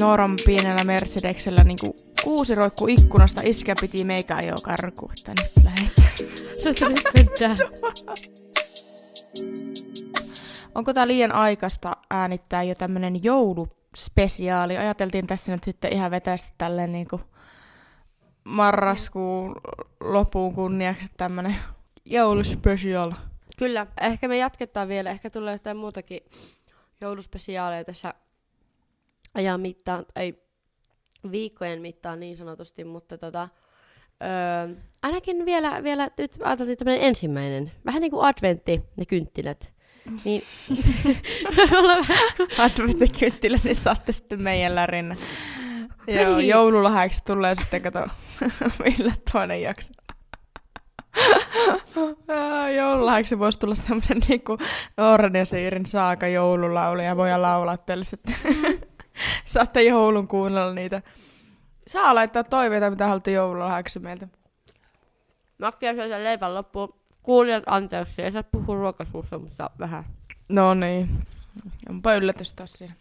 Nooran pienellä Mercedeksellä niinku kuusi roikku ikkunasta, iskä piti meikä jo karkuun, että nyt lähet. Onko tää liian aikaista äänittää jo tämmönen jouluspesiaali? Ajateltiin tässä nyt sitten ihan vetästä tälleen niinku marraskuun loppuun kunniaksi tämmönen jouluspesiaali. Kyllä, ehkä me jatketaan vielä, ehkä tulee jotain muutakin jouluspesiaaleja tässä ajan mittaan, ei viikkojen mittaan niin sanotusti, mutta tota, öö, ainakin vielä, vielä nyt ajateltiin tämmöinen ensimmäinen, vähän niin kuin adventti, ne kynttilät. Niin, Adventtikynttilä, niin saatte sitten meidän lärinnä. Joo, Niin. joululahjaksi tulee sitten, kato, millä toinen jakso. Joululahjaksi voisi tulla semmoinen niinku Nooren ja Siirin saaka joululaulu ja voidaan laulaa teille sitten. Saatte joulun kuunnella niitä. Saa laittaa toiveita, mitä haluatte joululahjaksi meiltä. Makkia syö sen leivän loppuun. Kuulijat anteeksi, ei saa puhua ruokasuussa, mutta vähän. No niin. Onpa yllätys taas siinä.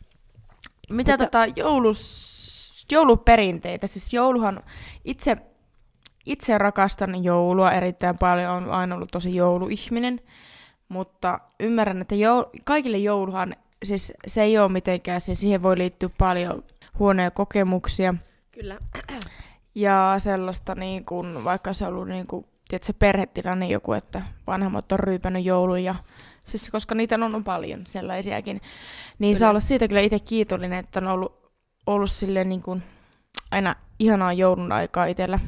Mitä Mutta- tota joulus, jouluperinteitä? Siis jouluhan itse, itse rakastan joulua erittäin paljon. Olen aina ollut tosi jouluihminen. Mutta ymmärrän, että joul, kaikille jouluhan, siis se ei ole mitenkään, siis siihen voi liittyä paljon huonoja kokemuksia. Kyllä. Ja sellaista, niin kuin, vaikka se on ollut niin kuin, tiedätkö, perhetilanne joku, että vanhemmat on ryypännyt joulun ja siis koska niitä on, on paljon sellaisiakin, niin Kyllä. saa olla siitä kyllä itse kiitollinen, että on ollut, ollut silleen niin kuin, aina ihanaa joulun aikaa itsellä.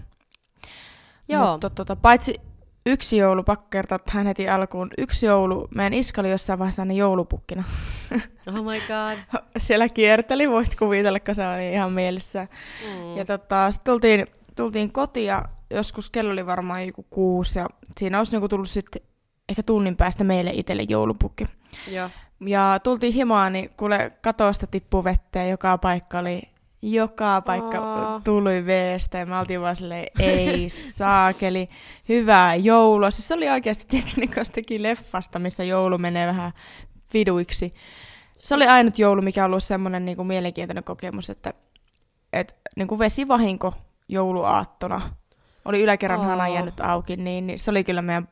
Joo. Mutta tota, paitsi yksi joulu, pakko kertoa tähän heti alkuun, yksi joulu, meidän iska oli jossain vaiheessa aina joulupukkina. Oh my god. Siellä kierteli, voit kuvitella, kun se oli ihan mielessä. Mm. Ja tota, sitten tultiin, tultiin kotiin ja joskus kello oli varmaan joku kuusi ja siinä olisi niinku tullut sitten ehkä tunnin päästä meille itselle joulupukki. Joo. Ja tultiin himaan, niin kuule katosta tippuu vettä ja joka paikka oli, joka paikka Aa. tuli veestä ja me oltiin vaan silleen, ei saakeli, hyvää joulua. Siis se oli oikeasti, jostakin leffasta, missä joulu menee vähän viduiksi. Se oli ainut joulu, mikä on ollut semmoinen niin kuin mielenkiintoinen kokemus, että, että niin kuin vesivahinko jouluaattona oli yläkerran hana jäänyt auki, niin, niin se oli kyllä meidän,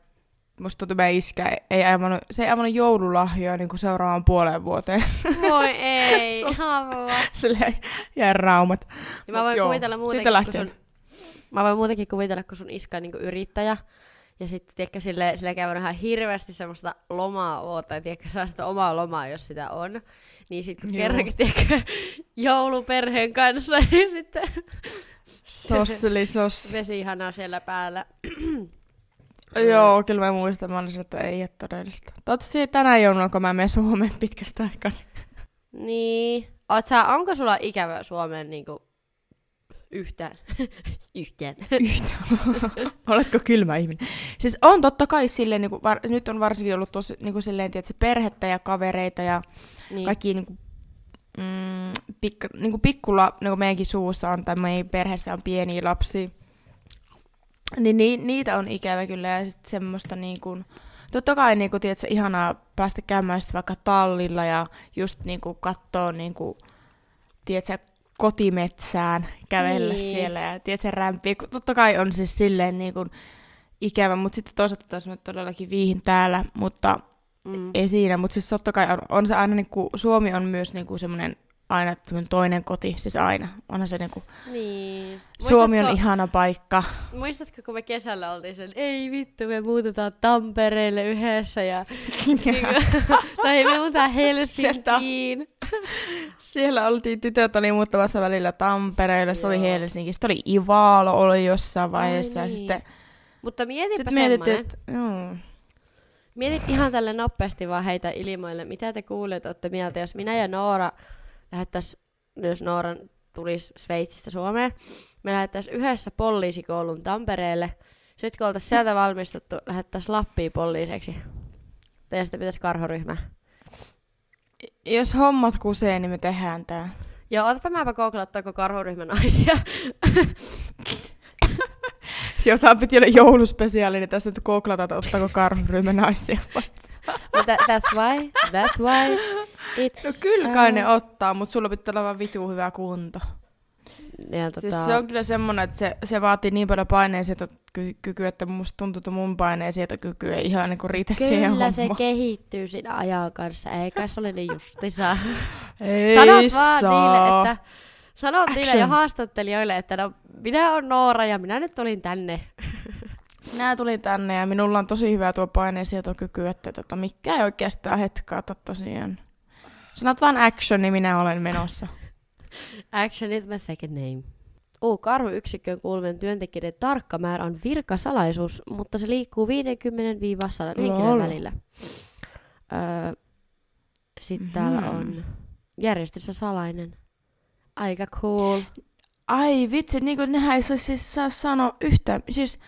musta tuntuu meidän iskä, ei aivannut, se ei aivannut joululahjoja niin kuin seuraavaan puoleen vuoteen. Voi ei, apua. Sille jäi raumat. Ja mä voin joo, kuvitella muutenkin, kun sun, mä voin muutenkin kuvitella, kun sun iska on niinku yrittäjä. Ja sitten, tiedätkö, sille, sille käy ihan hirveästi semmoista lomaa oota, tiedätkö, saa sitä omaa lomaa, jos sitä on. Niin sitten kun Joo. kerrankin, tiedätkö, jouluperheen kanssa, niin sitten Sosseli sos. vesihana siellä päällä. Joo, kyllä mä muistan, mä olisin, että ei ole todellista. Toivottavasti tänä jouluna, kun mä menen Suomeen pitkästä aikaa. niin Niin. Oot sä, onko sulla ikävä Suomeen niinku yhtään? yhtään. Yhtä. Oletko kylmä ihminen? Siis on totta kai silleen, niin kuin, var, nyt on varsinkin ollut tosi niin kuin silleen, tiedätkö, perhettä ja kavereita ja niin. kaikki niin kuin, mm, pik, niin kuin pikkula, niin kuin meidänkin suussa on, tai meidän perheessä on pieniä lapsia. Niin ni, niitä on ikävä kyllä ja sitten semmoista niin kuin, totta kai niin kuin, tiedätkö, ihanaa päästä käymään sit vaikka tallilla ja just niin kuin kattoo niin kuin, tiedätkö, kotimetsään kävellä Niin. siellä ja tiedätkö, rämpiä. Totta kai on siis silleen niin kuin, ikävä, mutta sitten toisaalta taas mä todellakin viihin täällä, mutta Mm. ei siinä, mutta siis totta kai on, on se aina, niinku, Suomi on myös niinku semmoinen aina toinen koti, siis aina. Onhan se niinku, Niin. Suomi on Muistatko- ihana paikka. Muistatko, kun me kesällä oltiin sen, ei vittu, me muutetaan Tampereelle yhdessä ja... niinku, tai me muutetaan Helsinkiin. Siellä oltiin, tytöt oli muuttamassa välillä Tampereelle, sitten oli. Helsinki, sitten oli Ivalo oli jossain vaiheessa. Ai niin. sitten, Mutta mietipä sitten semmonen. että joo. Mieti ihan tälle nopeasti vaan heitä ilmoille. Mitä te kuulijat olette mieltä, jos minä ja Noora lähettäisiin, jos Nooran tulisi Sveitsistä Suomeen, me lähettäisiin yhdessä poliisikoulun Tampereelle. Sitten kun oltaisiin sieltä valmistuttu, lähettäisiin Lappiin poliiseksi. Tai sitten pitäisi karhoryhmä. Jos hommat kusee, niin me tehdään tää. Joo, otapa mäpä googlattaako karhoryhmä naisia. Sieltä piti olla jouluspesiaali, niin tässä nyt googlata, että ottaako karhuryhmä naisia. Mutta that's why, that's why it's... No kyllä kai ne ottaa, mutta sulla pitää olla vaan vitu hyvä kunto. Ja, tota... Siis se on kyllä semmoinen, että se, se vaatii niin paljon paineensietokykyä, että musta tuntuu, että mun paineensietokyky ei ihan niin riitä kyllä siihen Kyllä se hommaan. kehittyy siinä ajan kanssa, eikä se ole niin justissa. Ei Sanot vaan saa. niille, että Niille Action. ja haastattelijoille, että no, minä olen Noora ja minä nyt tulin tänne. Minä tulin tänne ja minulla on tosi hyvä tuo paineensietokyky, että tota, mikä ei oikeastaan hetkaa tosiaan. Sanot vaan action, niin minä olen menossa. Action is my second name. Oh, karhuyksikköön kuuluvien työntekijöiden tarkka määrä on virkasalaisuus, mutta se liikkuu 50-100 henkilön välillä. Öö, Sitten täällä Mhm. on järjestys on salainen. Aika cool. Ai vitsi, niin kuin nehän ei saa, siis saa sanoa yhtään. Siis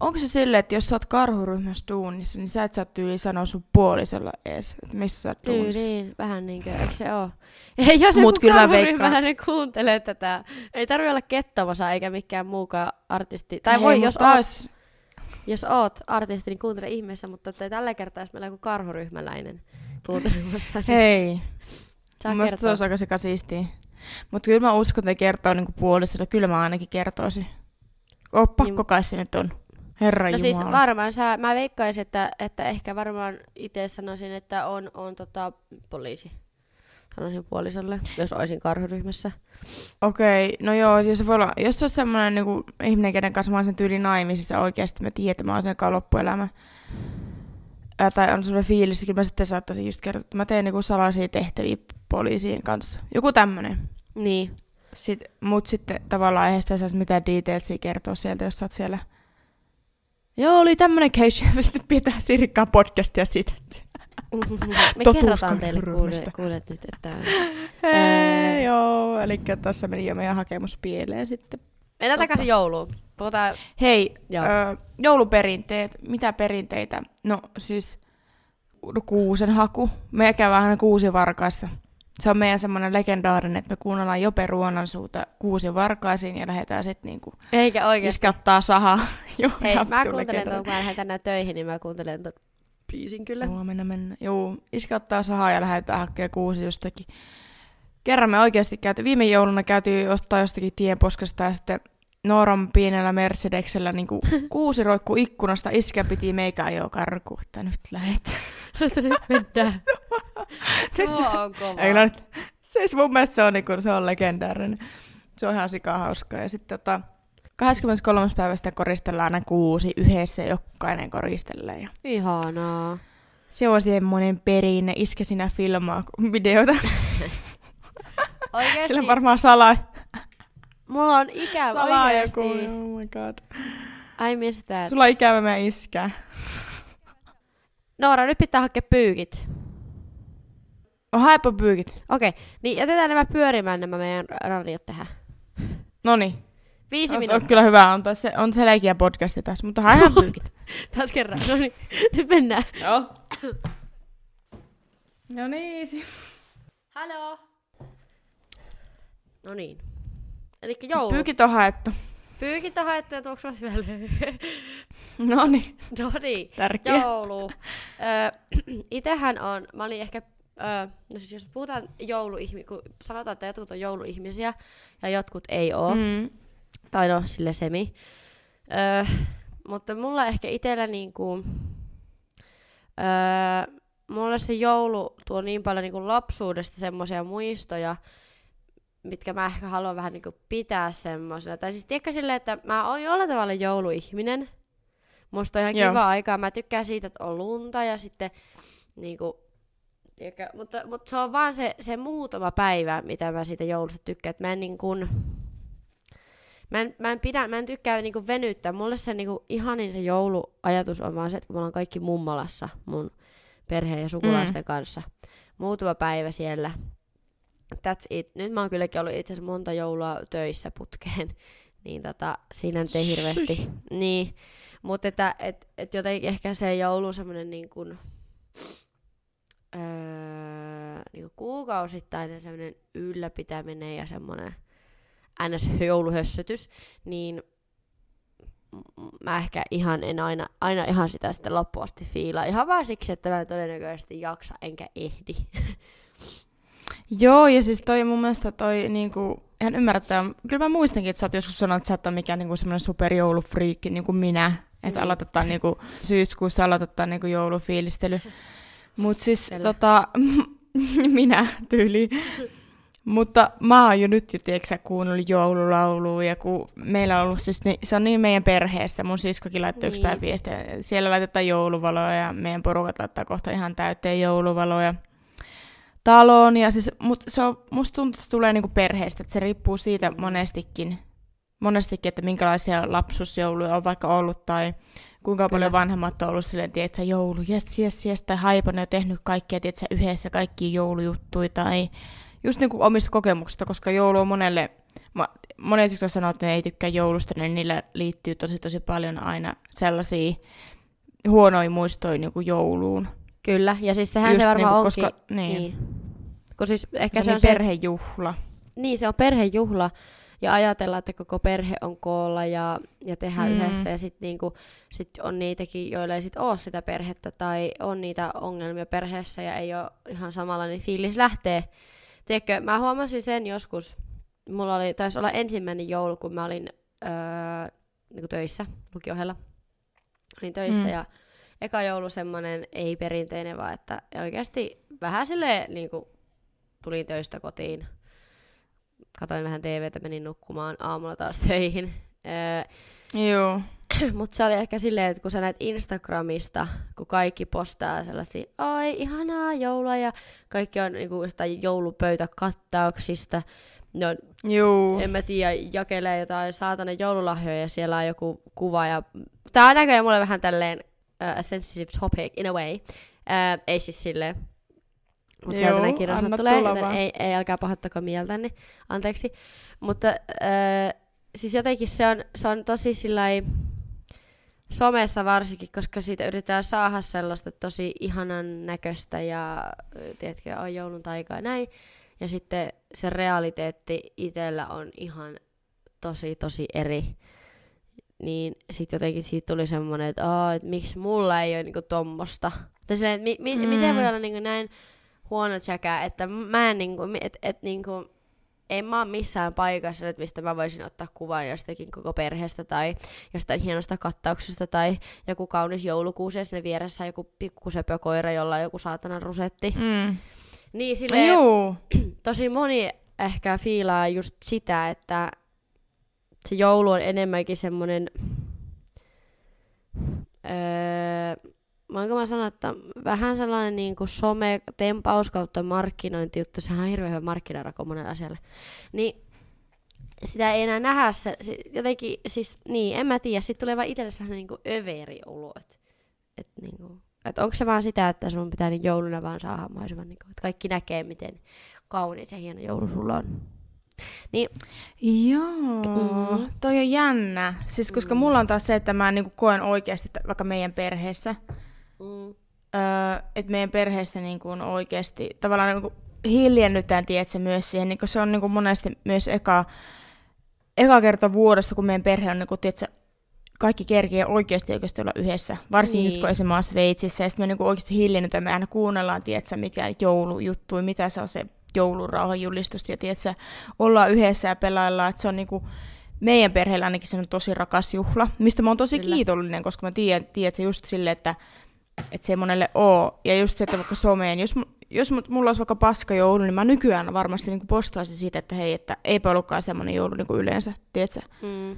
onko se silleen, että jos sä oot karhuryhmässä duunissa, niin sä et saa tyyli sanoa sun puolisella ees, että missä sä oot duunissa. Tyyliin, vähän niin kuin, eikö se oo? Jos Mut kyllä veikkaan- karhuryhmäläinen kuuntelee tätä, ei tarvi olla kettomasa eikä mikään muukaan artisti. Tai Hei, voi, jos, oot, taas, jos oot artisti, niin kuuntele ihmeessä, mutta tällä kertaa, jos meillä on joku karhuryhmäläinen kuuntelemassa, niin Hei, mun mielestä se olisi aika siistiä. Mutta kyllä mä uskon, että ne kertoo niinku puolisella. Kyllä mä ainakin kertoisin. O, pakko Niin- kai se nyt on. Herra No siis Jumala. varmaan, sä, mä veikkaisin, että, että ehkä varmaan itse sanoisin, että on, on tota, poliisi. Sanoisin puolisolle, jos olisin karhuryhmässä. Okei, no joo, jos voi olla, jos se on semmoinen niinku, ihminen, kenen kanssa mä oon sen tyyli naimisissa oikeasti, mä tiedän, että mä oon sen kanssa loppuelämän. Ää, tai on semmoinen fiilis, että mä sitten saattaisin just kertoa, että mä teen niinku salaisia tehtäviä poliisien kanssa. Joku tämmönen. Niin. Sit, mut sitten tavallaan eihän sitä saisi mitään detailsia kertoa sieltä, jos sä oot siellä. Joo, oli tämmönen case, ja sitten pidetään Sirikkaan podcastia siitä. Me Totuus kerrotaan teille kuulijat, kuulijat nyt, että... Hei, joo, eli tässä meni jo meidän hakemus pieleen sitten. Mennään takaisin jouluun. Puhutaan... Hei, Joo. ö, jouluperinteet. Mitä perinteitä? No siis kuusen haku. Me käydään aina kuusi varkaissa. Se on meidän semmoinen legendaarinen, että me kuunnellaan Jope Ruonan suuta kuusi varkaisiin ja lähdetään sitten niinku Eikä oikeesti. iskattaa sahaa. Joo, Hei, mä kuuntelen tuon, kun mä lähden tänne töihin, niin mä kuuntelen tuon biisin kyllä. Joo, mennä, mennä. Joo, iskattaa sahaa ja lähdetään hakemaan kuusi jostakin. Kerran me oikeasti käytiin, viime jouluna käytiin ostaa jostakin tienposkasta ja sitten Nooran pienellä Mercedeksellä niin kuusi roikku ikkunasta, iskä piti meikä jo karkuun, että nyt lähet. Sitten nyt mennään. Nyt- Tuo on kova. Ei, no, nyt- siis mun mielestä se on, niin kuin, se on legendaarinen. Se on ihan sika hauskaa. Ja sitten tota, 23. päivästä koristellaan aina kuusi yhdessä, jokainen koristelee. Ja Ihanaa. se on semmoinen perinne, iskä sinä filmaa videota. Oikeesti, Sillä on varmaan salaa. Mulla on ikävä Salaa oikeesti. joku, oh my god. I miss that. Sulla on ikävä meidän iskää. Noora, nyt pitää hakea pyykit. Oh, haepa pyykit. Okei, niin jätetään nämä pyörimään nämä meidän radiot tähän. Noniin. Viisi On, on minuuttia. kyllä hyvä, on, se, on selkeä podcasti tässä, mutta haehan pyykit. Taas kerran. No niin, nyt mennään. Joo. No niin. Haloo. No niin. Eli joulu. Pyykit on haettu. Pyykit on haettu ja tuoksuvat hyvälle. No niin, no niin. tärkeä. Joulu. Öö, itehän on, mä olin ehkä, öö, no siis jos puhutaan jouluihmi, kun sanotaan, että jotkut on jouluihmisiä ja jotkut ei oo, mm. Mm. tai no sille semi. Öö, mutta mulla ehkä itellä niinku, öö, mulle se joulu tuo niin paljon niinku lapsuudesta semmoisia muistoja, mitkä mä ehkä haluan vähän niinku pitää semmoisena. Tai siis tiedätkö silleen, että mä oon jollain tavalla jouluihminen. Musta on ihan Joo. kiva aikaa. Mä tykkään siitä, että on lunta ja sitten niinku, tiedätkö, mutta, mutta se on vaan se, se muutama päivä, mitä mä siitä joulusta tykkään. Että mä en niin kuin, Mä en, mä en, pidä, mä en tykkää niinku venyttää. Mulle se niinku ihanin se jouluajatus on vaan se, että kun me ollaan kaikki mummalassa mun perheen ja sukulaisten mm. kanssa. Muutama päivä siellä. That's it. Nyt mä oon kylläkin ollut itse asiassa monta joulua töissä putkeen. Niin tota, siinä nyt ei hirveästi. Niin. Mutta että et, et jotenkin ehkä se joulu on semmonen niin kuin, öö, niin kuin kuukausittainen semmoinen ylläpitäminen ja semmoinen ns. jouluhössötys, niin mä ehkä ihan en aina, aina ihan sitä sitten loppuasti fiilaa. Ihan vaan siksi, että mä en todennäköisesti jaksa enkä ehdi. Joo, ja siis toi mun mielestä toi niinku, ihan ymmärrettää. Kyllä mä muistankin, että sä oot joskus sanonut, että sä et ole mikään niinku semmoinen superjoulufriikki niin kuin minä. Että Niin. aloitetaan niinku, syyskuussa aloitetaan niinku joulufiilistely. Mut siis Kyllä. tota, minä tyyli. Mutta mä oon jo nyt jo, tiedätkö, kuunnellut joululaulua, ja kun meillä on ollut siis, ni- se on niin meidän perheessä, mun siskokin laittoi yksi Niin. päivä viestiä, siellä laitetaan jouluvaloja, ja meidän porukat laittaa kohta ihan täyteen jouluvaloja taloon, ja siis, mut se on, musta tuntuu, että se tulee niinku perheestä, että se riippuu siitä monestikin, monestikin, että minkälaisia lapsuusjouluja on vaikka ollut, tai kuinka Kyllä. paljon vanhemmat on ollut silleen, tiedätkö, joulu, jes, jes, jes, tai Haiponen on tehnyt kaikkea, tiedätkö, yhdessä kaikkia joulujuttuja, tai just niinku omista kokemuksista, koska joulu on monelle, monet, jotka sanoo, että ne ei tykkää joulusta, niin niillä liittyy tosi tosi paljon aina sellaisia huonoja muistoja niinku jouluun. Kyllä, ja siis sehän Just se varmaan niinku, onkin. koska, niin, niin. Kun siis ehkä se, se on on se, perhejuhla. niin, se on perhejuhla, ja ajatella, että koko perhe on koolla ja, ja tehdään Mm. yhdessä, ja sitten niinku, sit on niitäkin, joilla ei sit ole sitä perhettä, tai on niitä ongelmia perheessä, ja ei ole ihan samanlainen fiilis lähtee. Tiedätkö, mä huomasin sen joskus, mulla oli, taisi olla ensimmäinen joulu, kun mä olin öö, niinku töissä, lukiohella. Olin töissä, mm. ja eka joulu semmonen ei perinteinen, vaan että oikeasti vähän silleen niinku, tulin töistä kotiin, katoin vähän TVtä, menin nukkumaan aamulla taas töihin. Öö, Joo. mutta se oli ehkä silleen, että kun sä näet Instagramista, kun kaikki postaa sellaisia, oi ihanaa joulua ja kaikki on niinku jostain joulupöytäkattauksista. No, Joo. en mä tiedä, jakelee jotain saatana joululahjoja ja siellä on joku kuva. Ja... Tää on näköjään mulle vähän tälleen a sensitive topic in a way. Uh, ei siis silleen. Mutta sieltä ne anna tulee, joten ei, ei älkää pahoittako mieltäni. Anteeksi. Mutta uh, siis jotenkin se on, se on tosi sillai somessa varsinkin, koska siitä yritetään saada sellaista tosi ihanan näköistä ja tiedätkö, on joulun taikaa ja näin. Ja sitten se realiteetti itsellä on ihan tosi, tosi eri. Niin sitten jotenkin siitä tuli semmoinen, että, Aa, että miksi mulla ei ole niinku tommosta. Tai silleen, että mi- mi- Mm. miten voi olla niinku näin huono tsäkä, että mä en niinku, et, et niinku, en mä ole missään paikassa, että mistä mä voisin ottaa kuvan jostakin koko perheestä tai jostain hienosta kattauksesta tai joku kaunis joulukuusi ja sinne vieressä on joku pikkusöpökoira, jolla on joku saatanan rusetti. Mm. Niin silleen, Joo. tosi moni ehkä fiilaa just sitä, että se joulu on enemmänkin semmoinen, öö, voinko mä sanoa, että vähän sellainen niin kuin some-tempaus kautta markkinointijuttu, sehän on hirveän hyvä markkinarako monella asialle. Niin sitä ei enää nähdä se, se jotenkin, siis niin, en mä tiedä, sitten tulee vaan itselle sellainen niin kuin överi olo, että et, niin kuin, et onko se vaan sitä, että sun pitää niin jouluna vaan saada mahdollisimman, niin kuin, että kaikki näkee, miten kaunis ja hieno joulu sulla on. Joo, Mm. toi on jännä. Siis koska Mm. mulla on taas se, että mä niinku koen oikeasti, että vaikka meidän perheessä, Mm. öö, että meidän perheessä niinku on oikeasti tavallaan niinku hiljennytään, tiedätkö, myös siihen. Niinku se on niinku monesti myös eka, eka kerta vuodessa, kun meidän perhe on niinku, tiedätkö, kaikki kerkee oikeasti oikeasti olla yhdessä. Varsinkin Niin. nyt, kun esimerkiksi Sveitsissä, ja sitten me niinku oikeasti hiljennytään, me aina kuunnellaan, tiedätkö, mikä joulujuttu, mitä se on se joulurauhan julistus, ja tiedätkö, ollaan yhdessä ja pelaillaan, että se on niinku, meidän perheellä ainakin se on tosi rakas juhla, mistä mä oon tosi Kyllä. kiitollinen, koska mä tiedän, tiedän että just silleen, että, että se ei monelle oo. Ja just se, että vaikka someen, jos, jos mulla olisi vaikka paska joulu, niin mä nykyään varmasti niin postaisin siitä, että hei, että eipä ollutkaan semmoinen joulu niin kuin yleensä, tiedätkö? Mm.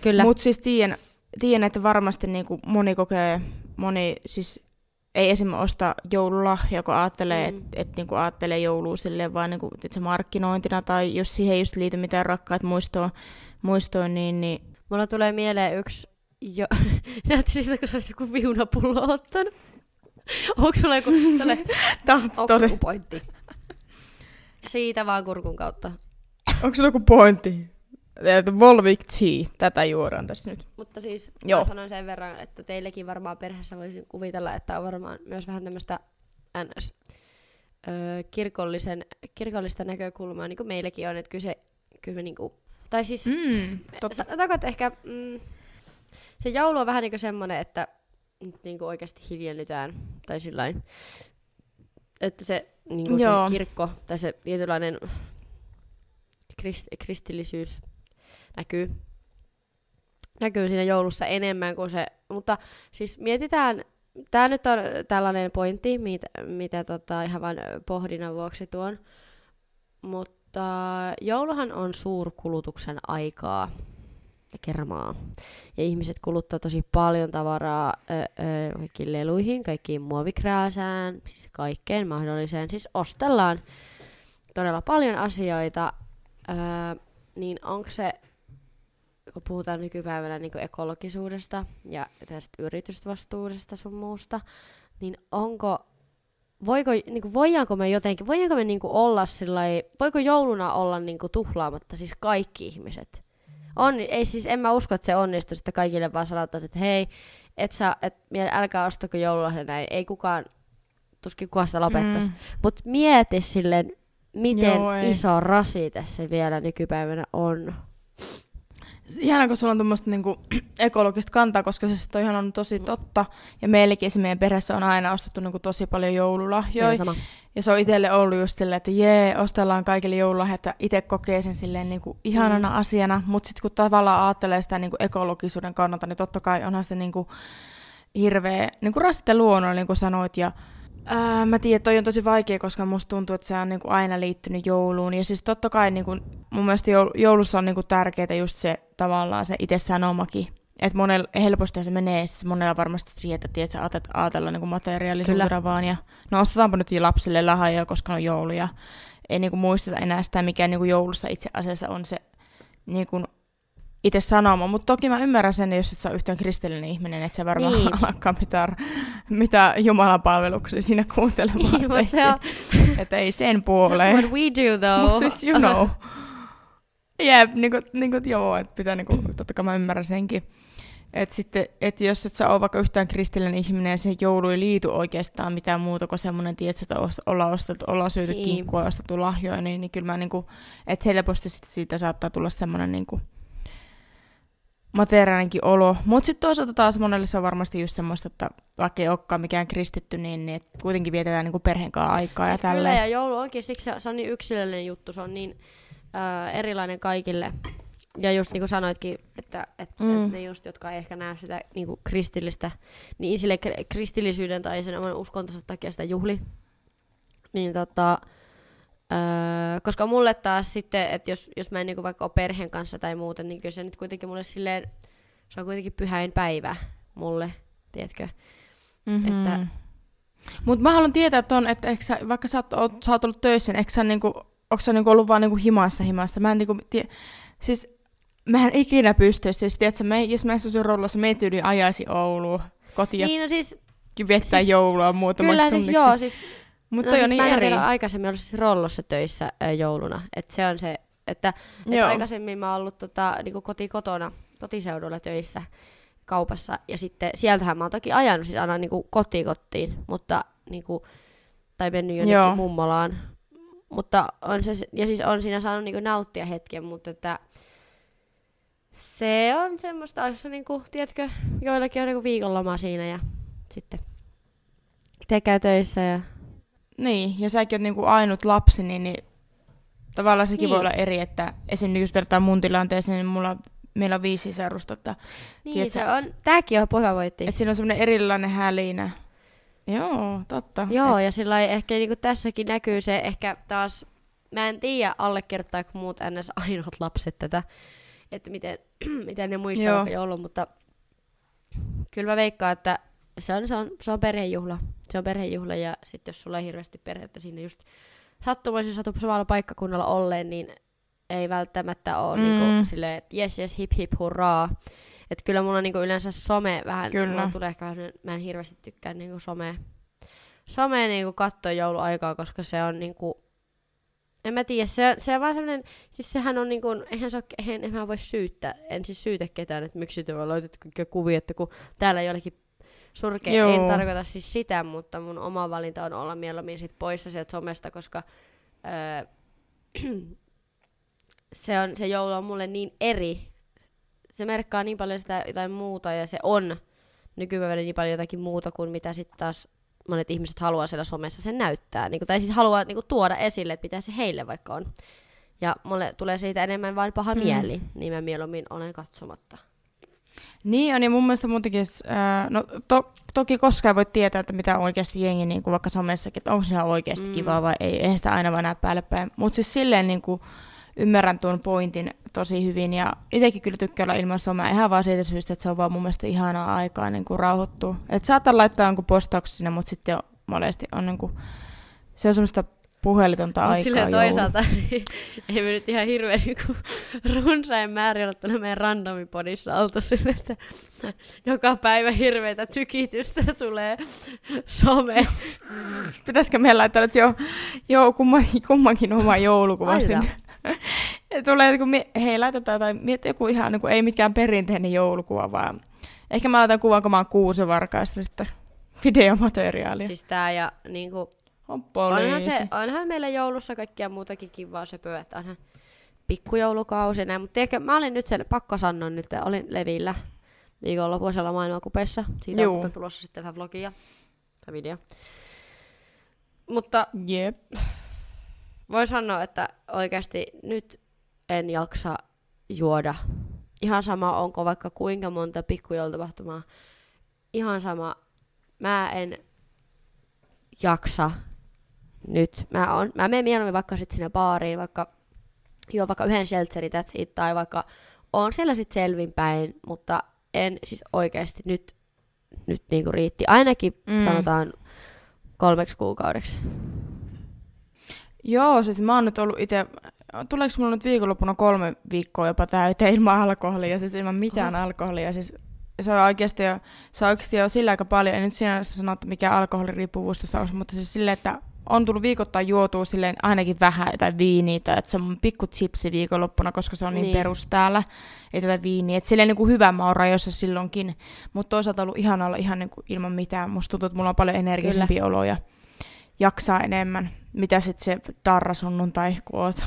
Kyllä. Mutta siis tiedän, tiedän, että varmasti niin kuin moni kokee, moni siis ei esim. osta joululahja, kun ajattelee, Mm. että et, niinku ajattelee joulua silleen vaan niinku, se markkinointina, tai jos siihen ei just liity mitään rakkaat muistoon, muistoon niin, niin Mulla tulee mieleen yksi, jo... näytti siltä, kun se olisi joku viunapullo ottanut. Onko sulla joku, tälle, onko pointti? Siitä vaan kurkun kautta. Onko sulla joku pointti? Volvic tätä juodaan tässä nyt. Mutta siis Joo. Mä sanoin sen verran, että teillekin varmaan perheessä voisin kuvitella, että on varmaan myös vähän tämmöistä ns. Öö, kirkollisen, kirkollista näkökulmaa, niin kuin meilläkin on, että kyse, kyllä niin kuin, tai siis Mm, totta. sanotaanko, että ehkä mm, se joulu on vähän niin kuin semmoinen, että nyt niin kuin oikeasti hiljennytään, tai sillain, että se, niin kuin se kirkko, tai se tietynlainen krist, kristillisyys näkyy, näkyy siinä joulussa enemmän kuin se, mutta siis mietitään, tämä nyt on tällainen pointti, mitä, mitä tota, ihan vain pohdinnan vuoksi tuon, mutta jouluhan on suurkulutuksen aikaa ja kermaa. Ja ihmiset kuluttaa tosi paljon tavaraa ö, ö, kaikkiin leluihin, kaikkiin muovikrääsään, siis kaikkeen mahdolliseen. Siis ostellaan todella paljon asioita, ö, niin onko se, puhutaan nykypäivänä niin ekologisuudesta ja tästä yritysvastuudesta sun muusta, niin onko voiko, niin kuin, voidaanko me jotenkin, voidaanko me niin kuin olla sillai, voiko jouluna olla niin kuin, tuhlaamatta siis kaikki ihmiset? On, ei siis, en mä usko, että se onnistuisi, että kaikille vaan sanotaan, että hei, et sä, et, älkää ostako joululahja näin, ei kukaan, tuskin kukaan sitä lopettaisi. Mm. Mutta mieti silleen, miten Joo, ei. iso rasite se vielä nykypäivänä on. Ihana, kun sulla on tuommoista niinku ekologista kantaa, koska se sit on ihan on tosi totta. Ja meillekin esimerkiksi meidän perheessä on aina ostettu niinku tosi paljon joululahjoja. Sama. Ja se on itselle ollut just silleen, että jee, ostellaan kaikille joululahjat, että itse kokee sen silleen niinku ihanana Mm. mm. asiana. Mutta sitten kun tavallaan ajattelee sitä niinku ekologisuuden kannalta, niin totta kai onhan se niinku hirveä niinku rasite luonnolle, niin kuin sanoit. Ja ää, mä tiedän, että toi on tosi vaikea, koska musta tuntuu, että se on niinku aina liittynyt jouluun. Ja siis totta kai niinku, mun mielestä joul- joulussa on niinku tärkeää just se tavallaan se itse sanomakin. Että monella, helposti se menee siis monella varmasti siihen, että tiedät, sä ajat- ajatellaan niinku materiaalisuudella Kyllä. vaan. Ja, no ostetaanpa nyt lapsille lahjoja, koska on joulu. Ja ei niinku muisteta enää sitä, mikä niinku joulussa itse asiassa on se niinku itse sanoma. Mutta toki mä ymmärrän sen, jos et sä ole yhtään kristillinen ihminen, että sä varmaan Niin. niin. alkaa mitään, mitään Jumalan palveluksia siinä kuuntelemaan. Niin, että, ei mut se on- sen, että ei sen That's puoleen. what we do though. Mutta siis you know. Jep, niinku, niinku, joo, että pitää niinku, totta kai mä ymmärrän senkin. Että sitten, että jos et sä ole vaikka yhtään kristillinen ihminen ja se joulu ei liity oikeastaan mitään muuta kuin semmoinen, tiedät, että ost- ollaan, ostettu, ollaan syöty Niin. kinkkua ja ostettu lahjoja, niin, niin kyllä mä niinku, että helposti sit siitä saattaa tulla semmoinen niinku materiaalinenkin olo. Mutta sitten toisaalta taas monelle se on varmasti just semmoista, että vaikka ei olekaan mikään kristitty, niin, niin et kuitenkin vietetään niinku perheen kanssa aikaa siis ja kyllä, tälleen. ja joulu onkin, siksi se, se on niin yksilöllinen juttu, se on niin äh, erilainen kaikille. Ja just niin kuin sanoitkin, että, että Mm. mm. et ne just, jotka ei ehkä näe sitä niin kuin kristillistä, niin sille kri- kristillisyyden tai sen oman uskontonsa takia sitä juhli. Niin tota, öö, koska mulle taas sitten, että jos, jos mä en niin kuin vaikka ole perheen kanssa tai muuten, niin kyllä se nyt kuitenkin mulle silleen, se on kuitenkin pyhäin päivä mulle, tiedätkö? Mm-hmm. Että- Mutta mä haluan tietää ton, että sä, vaikka sä oot, sä oot ollut töissä, niin eikö sä, niinku, onko sä niinku ollut vaan niinku himassa himassa? Mä en niinku, tie, siis mä en ikinä pystyisi, siis tiedätkö, me, jos mä asuisin rollossa, me tyyli ajaisi Ouluun kotiin Niin, no siis, viettää siis- joulua muutamaksi kyllä tunniksi. siis joo, siis Mutta no siis on niin mä en eri. vielä aikaisemmin ollut siis rollossa töissä ä, jouluna. että se on se, että et aikaisemmin mä oon ollut tota, niinku koti kotona, kotiseudulla töissä kaupassa. Ja sitten sieltähän mä oon toki ajanut siis aina niinku kotiin mutta niinku, tai mennyt jonnekin Joo. mummolaan. Mutta on se, ja siis on siinä saanut niinku nauttia hetken, mutta että se on semmoista, jossa niinku, tiedätkö, joillakin on niinku viikonloma siinä ja sitten itse käy töissä ja Niin, ja säkin oot niinku ainut lapsi, niin, niin tavallaan sekin Niin. voi olla eri, että esimerkiksi jos vertaa mun tilanteeseen, niin mulla, meillä on viisi sisarusta, että, Niin, Tiedätkö- se on, tääkin on hyvä voitti. että siinä on semmoinen erilainen hälinä. Joo, totta. Joo, Et, ja sillä ehkä niinku tässäkin näkyy se ehkä taas, mä en tiedä allekirjoittaako muut ns. ainoat lapset tätä, että miten, miten ne muistaa Joo. joulun, mutta kyllä mä veikkaan, että se on, se on, se on perhejuhla. Se on perhejuhla ja sitten jos sulla ei hirveästi perhettä siinä just sattumoisin satu samalla paikkakunnalla olleen, niin ei välttämättä ole Mm. mm. niinku silleen, että jes jes hip hip hurraa. Että kyllä mulla niinku yleensä some vähän, Kyllä. mulla tulee ehkä vähän, mä en hirveästi tykkää niinku some, some niinku katsoa jouluaikaa, koska se on niinku, en mä tiedä, se, se on vaan semmonen, siis sehän on niinku, eihän se ole, eihän, en mä voi syyttää, en siis syytä ketään, että miksi te kaikkia kuvia, että kun täällä jollekin surkea, Joo. en tarkoita siis sitä, mutta mun oma valinta on olla mieluummin sit poissa sieltä somesta, koska öö, se, on, se joulu on mulle niin eri, se merkkaa niin paljon sitä jotain muuta ja se on nykypäivänä niin paljon jotakin muuta kuin mitä sitten taas monet ihmiset haluaa siellä somessa sen näyttää. Niin kuin, tai siis haluaa niin kuin, tuoda esille, että mitä se heille vaikka on. Ja mulle tulee siitä enemmän vain paha mm. mieli, niin mä mieluummin olen katsomatta. Niin on, ja mun mielestä muutenkin, äh, no to, toki koskaan voi tietää, että mitä oikeasti jengi niin kuin vaikka somessakin, että onko siinä oikeasti mm. kivaa vai ei, eihän sitä aina vaan näe päälle päin. Mutta siis silleen niin kuin, ymmärrän tuon pointin tosi hyvin, ja itsekin kyllä tykkää olla ilman somea ihan vaan siitä syystä, että se on vaan mun mielestä ihanaa aikaa niin kuin rauhoittua. Että saattaa laittaa jonkun postauksen sinne, mutta sitten monesti on niin kuin, se on semmoista puhelitonta Mut aikaa silleen toisaalta niin, ei me nyt ihan hirveän niin runsain määrin olla meidän randomipodissa oltu sille, että joka päivä hirveitä tykitystä tulee some. Pitäisikö meillä laittaa nyt jo, jo kummankin, kummankin oma joulukuva sinne? tulee, kun mie- hei laitetaan tai miet joku ihan, niin kuin, ei mitkään perinteinen joulukuva, vaan ehkä mä laitan kuvan, kun mä oon kuusevarkaissa sitten videomateriaalia. Siis tää ja niinku, on poliisi. Onhan, se, onhan meillä joulussa kaikkia muutakin kivaa söpöä, että onhan pikkujoulukausi näin, mutta ehkä mä olin nyt sen, pakko sanoa nyt, olin levillä viikonlopuisella maailmankupeessa. Siitä Juu. on tulossa sitten vähän vlogia tai video. Mutta yep. voi sanoa, että oikeasti nyt en jaksa juoda. Ihan sama, onko vaikka kuinka monta pikkujoulutapahtumaa. Ihan sama. Mä en jaksa nyt. Mä, on, mä menen mieluummin vaikka sitten sinne baariin, vaikka juo vaikka yhden seltserin that's it, tai vaikka on siellä sitten selvinpäin, mutta en siis oikeasti nyt, nyt niinku riitti. Ainakin mm. sanotaan kolmeksi kuukaudeksi. Joo, siis mä oon nyt ollut itse, tuleeko mulla nyt viikonloppuna kolme viikkoa jopa täyteen ilman alkoholia, siis ilman mitään oh. alkoholia, siis se on oikeasti jo, se on oikeasti jo sillä aika paljon, en nyt siinä sano, että mikä alkoholiriippuvuus tässä on, mutta siis silleen, että on tullut viikoittain juotua silleen ainakin vähän tai viiniä tai että se on pikku chipsi viikonloppuna, koska se on niin, niin perus täällä, ei tätä viiniä. Että silleen niin kuin hyvä mä oon rajoissa silloinkin, mutta toisaalta ollut ihana olla ihan niin kuin ilman mitään. Musta tuntuu, että mulla on paljon energisempi Kyllä. olo ja jaksaa enemmän. Mitä sitten se darra sunnuntai, kun oot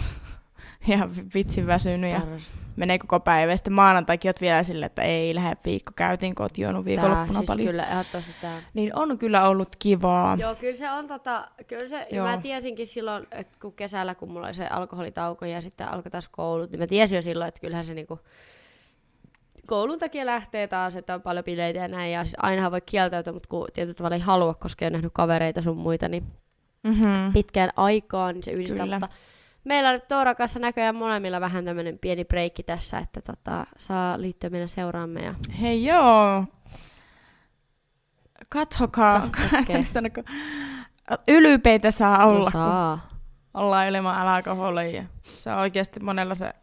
ihan vitsin väsynyt ja menee koko päivä. Ja sitten maanantaikin oot vielä silleen, että ei lähde viikko. Käytiin, kun oot juonut viikonloppuna siis paljon. kyllä, ehdottomasti tää. Niin on kyllä ollut kivaa. Joo, kyllä se on tota, kyllä se, Joo. mä tiesinkin silloin, että kun kesällä, kun mulla oli se alkoholitauko ja sitten alkoi taas koulut, niin mä tiesin jo silloin, että kyllähän se niinku, koulun takia lähtee taas, että on paljon bileitä ja näin, ja siis ainahan voi kieltäytyä, mutta kun tietyllä tavalla ei halua, koska ei nähnyt kavereita sun muita, niin mm-hmm. pitkään aikaan niin se yhdistää, Kyllä. mutta meillä on Tooran kanssa näköjään molemmilla vähän tämmöinen pieni breikki tässä, että tota, saa liittyä meidän seuraamme. Ja... Hei joo! Katsokaa. Okay. Ylpeitä saa olla. No saa. Ollaan ilman alkoholia. Se on oikeasti monella se...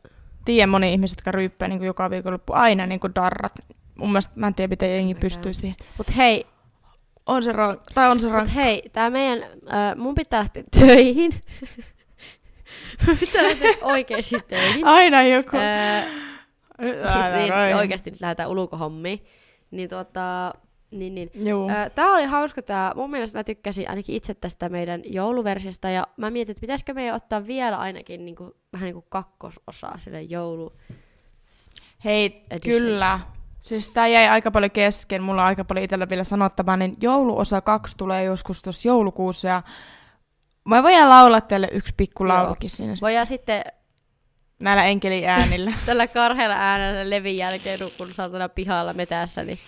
Tiedän moni ihmiset, jotka ryyppää niin joka viikonloppu aina niin kuin darrat. Mun mielestä mä en tiedä, miten jengi pystyy siihen. Mut hei, on se rank, tai on se rank. Mut hei, tää meidän, äh, mun pitää lähteä töihin. Lähteä oikeasti töihin. Aina joku. Öö, niin, oikeasti nyt lähdetään ulkohommiin. Niin tuota, niin, niin. Öö, tää oli hauska tää. Mun mielestä mä tykkäsin ainakin itse tästä meidän jouluversiosta. Ja mä mietin, että pitäisikö meidän ottaa vielä ainakin niinku, vähän niin kuin kakkososaa sille joulu. Hei, edition. kyllä. Siis tää jäi aika paljon kesken. Mulla on aika paljon itsellä vielä sanottavaa. Niin jouluosa kaksi tulee joskus tuossa joulukuussa. Ja Mä voin laulaa teille yksi pikku laulukin siinä. Voidaan sitten näillä enkeliäänillä. Tällä karheella äänellä levin jälkeen, kun saatana pihalla metässä. Niin...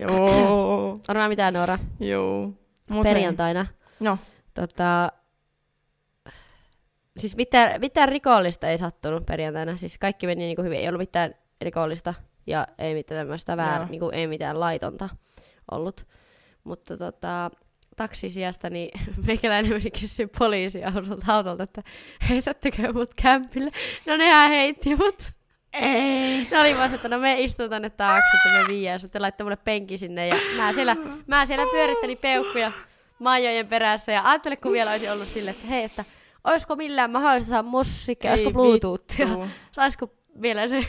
Joo. Arvaa mitään, Noora? Joo. Mut Perjantaina. No. Tota, siis mitään, mitään rikollista ei sattunut perjantaina. Siis kaikki meni niin kuin hyvin. Ei ollut mitään rikollista ja ei mitään tämmöistä väär, niin kuin, ei mitään laitonta ollut. Mutta tota, taksisijasta, niin meikäläinen meni kysyä poliisiautolta autolta, että heitättekö mut kämpille? No nehän heitti mut. Ei. Ne oli vaan että no me istun tänne taakse, että me viiään sut ja laittoi mulle penki sinne. Ja mä siellä, mä siellä pyörittelin peukkuja majojen perässä ja ajattelin, kun vielä olisi ollut silleen, että hei, että olisiko millään mahdollista saada musiikkia, olisiko bluetoothia, saisiko vielä se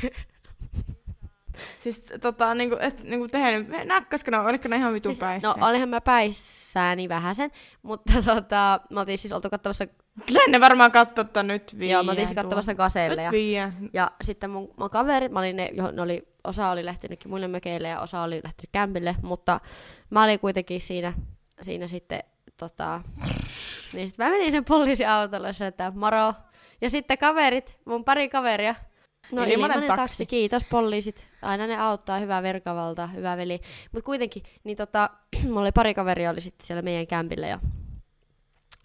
Siis tota, niinku, et, niinku tehnyt, nakkasko ne, oliko ne ihan vitu siis, päissä? No olihan mä päissäni vähäsen, mutta tota, mä oltiin siis oltu katsomassa... Kyllä ne varmaan katsottaa nyt viiä. Joo, mä oltiin siis katsomassa Gaselle. Ja, ja sitten mun, mun kaverit, mä olin ne, ne oli osa oli lähtenytkin muille mökeille ja osa oli lähtenyt kämpille, mutta mä olin kuitenkin siinä, siinä sitten tota, niin sitten mä menin sen poliisiautolle ja että moro. Ja sitten kaverit, mun pari kaveria, No Ilmanen ilmanen taksi. taksi. kiitos poliisit. Aina ne auttaa, hyvä virkavalta, hyvä veli. Mutta kuitenkin, niin tota, mulla oli pari kaveria oli sitten siellä meidän kämpillä jo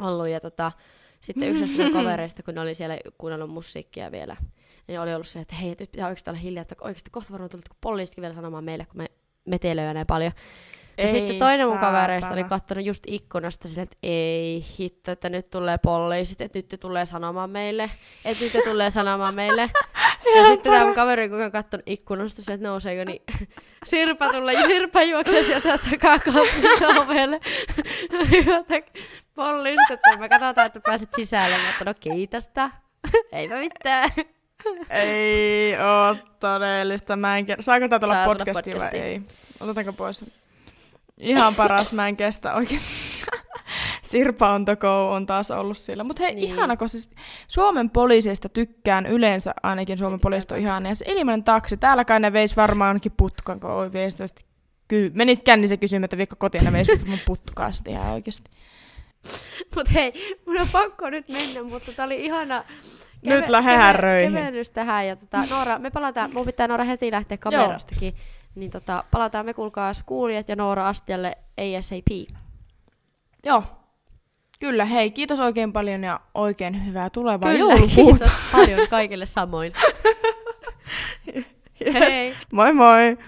ollut. Ja tota, sitten yksi kavereista, kun ne oli siellä kuunnellut musiikkia vielä, niin oli ollut se, että hei, nyt pitää oikeasti olla hiljaa, että oikeasti kohta varmaan tullut poliisitkin vielä sanomaan meille, kun me metelöä näin paljon. Ja Ei sitten toinen mun kavereista oli katsonut just ikkunasta silleen, että ei hitto, että nyt tulee poliisit, että nyt ne tulee sanomaan meille, että nyt ne tulee sanomaan meille. Ja sitten tämä mun kaveri, kun on katsonut ikkunasta, se, että nouseeko, niin Sirpa tulee, Sirpa juoksee sieltä takakalta ovelle. Poliisit, että me katsotaan, että pääset sisälle. Mä oon, no kiitosta. Eipä mitään. Ei oo todellista. Mä en ke- Saako tää tulla podcastiin vai ei? Otetaanko pois? Ihan paras, mä en kestä oikeesti. Sirpa on go, on taas ollut siellä. Mutta hei, Niin. ihana, kun siis Suomen poliiseista tykkään yleensä, ainakin Suomen poliisit on ihana. Ja se ilmainen taksi, täällä kai ne veis varmaan jonnekin putkan, kun oi veis tosta ky- menit kännissä kysymään, että viikko kotiin ne veis mun putkaa sitten ihan oikeesti. Mut hei, mun on pakko nyt mennä, mutta tää oli ihana Nyt lähde härröihin. kevennys tähän. Ja tota, Noora, me palataan, mun pitää Noora heti lähteä kamerastakin. Niin tota, palataan me kuulkaas kuulijat ja Noora astialle ASAP. Joo. Kyllä, hei, kiitos oikein paljon ja oikein hyvää tulevaa Kyllä, joulukuuta. kiitos paljon kaikille samoin. Yes. Hei! Moi moi!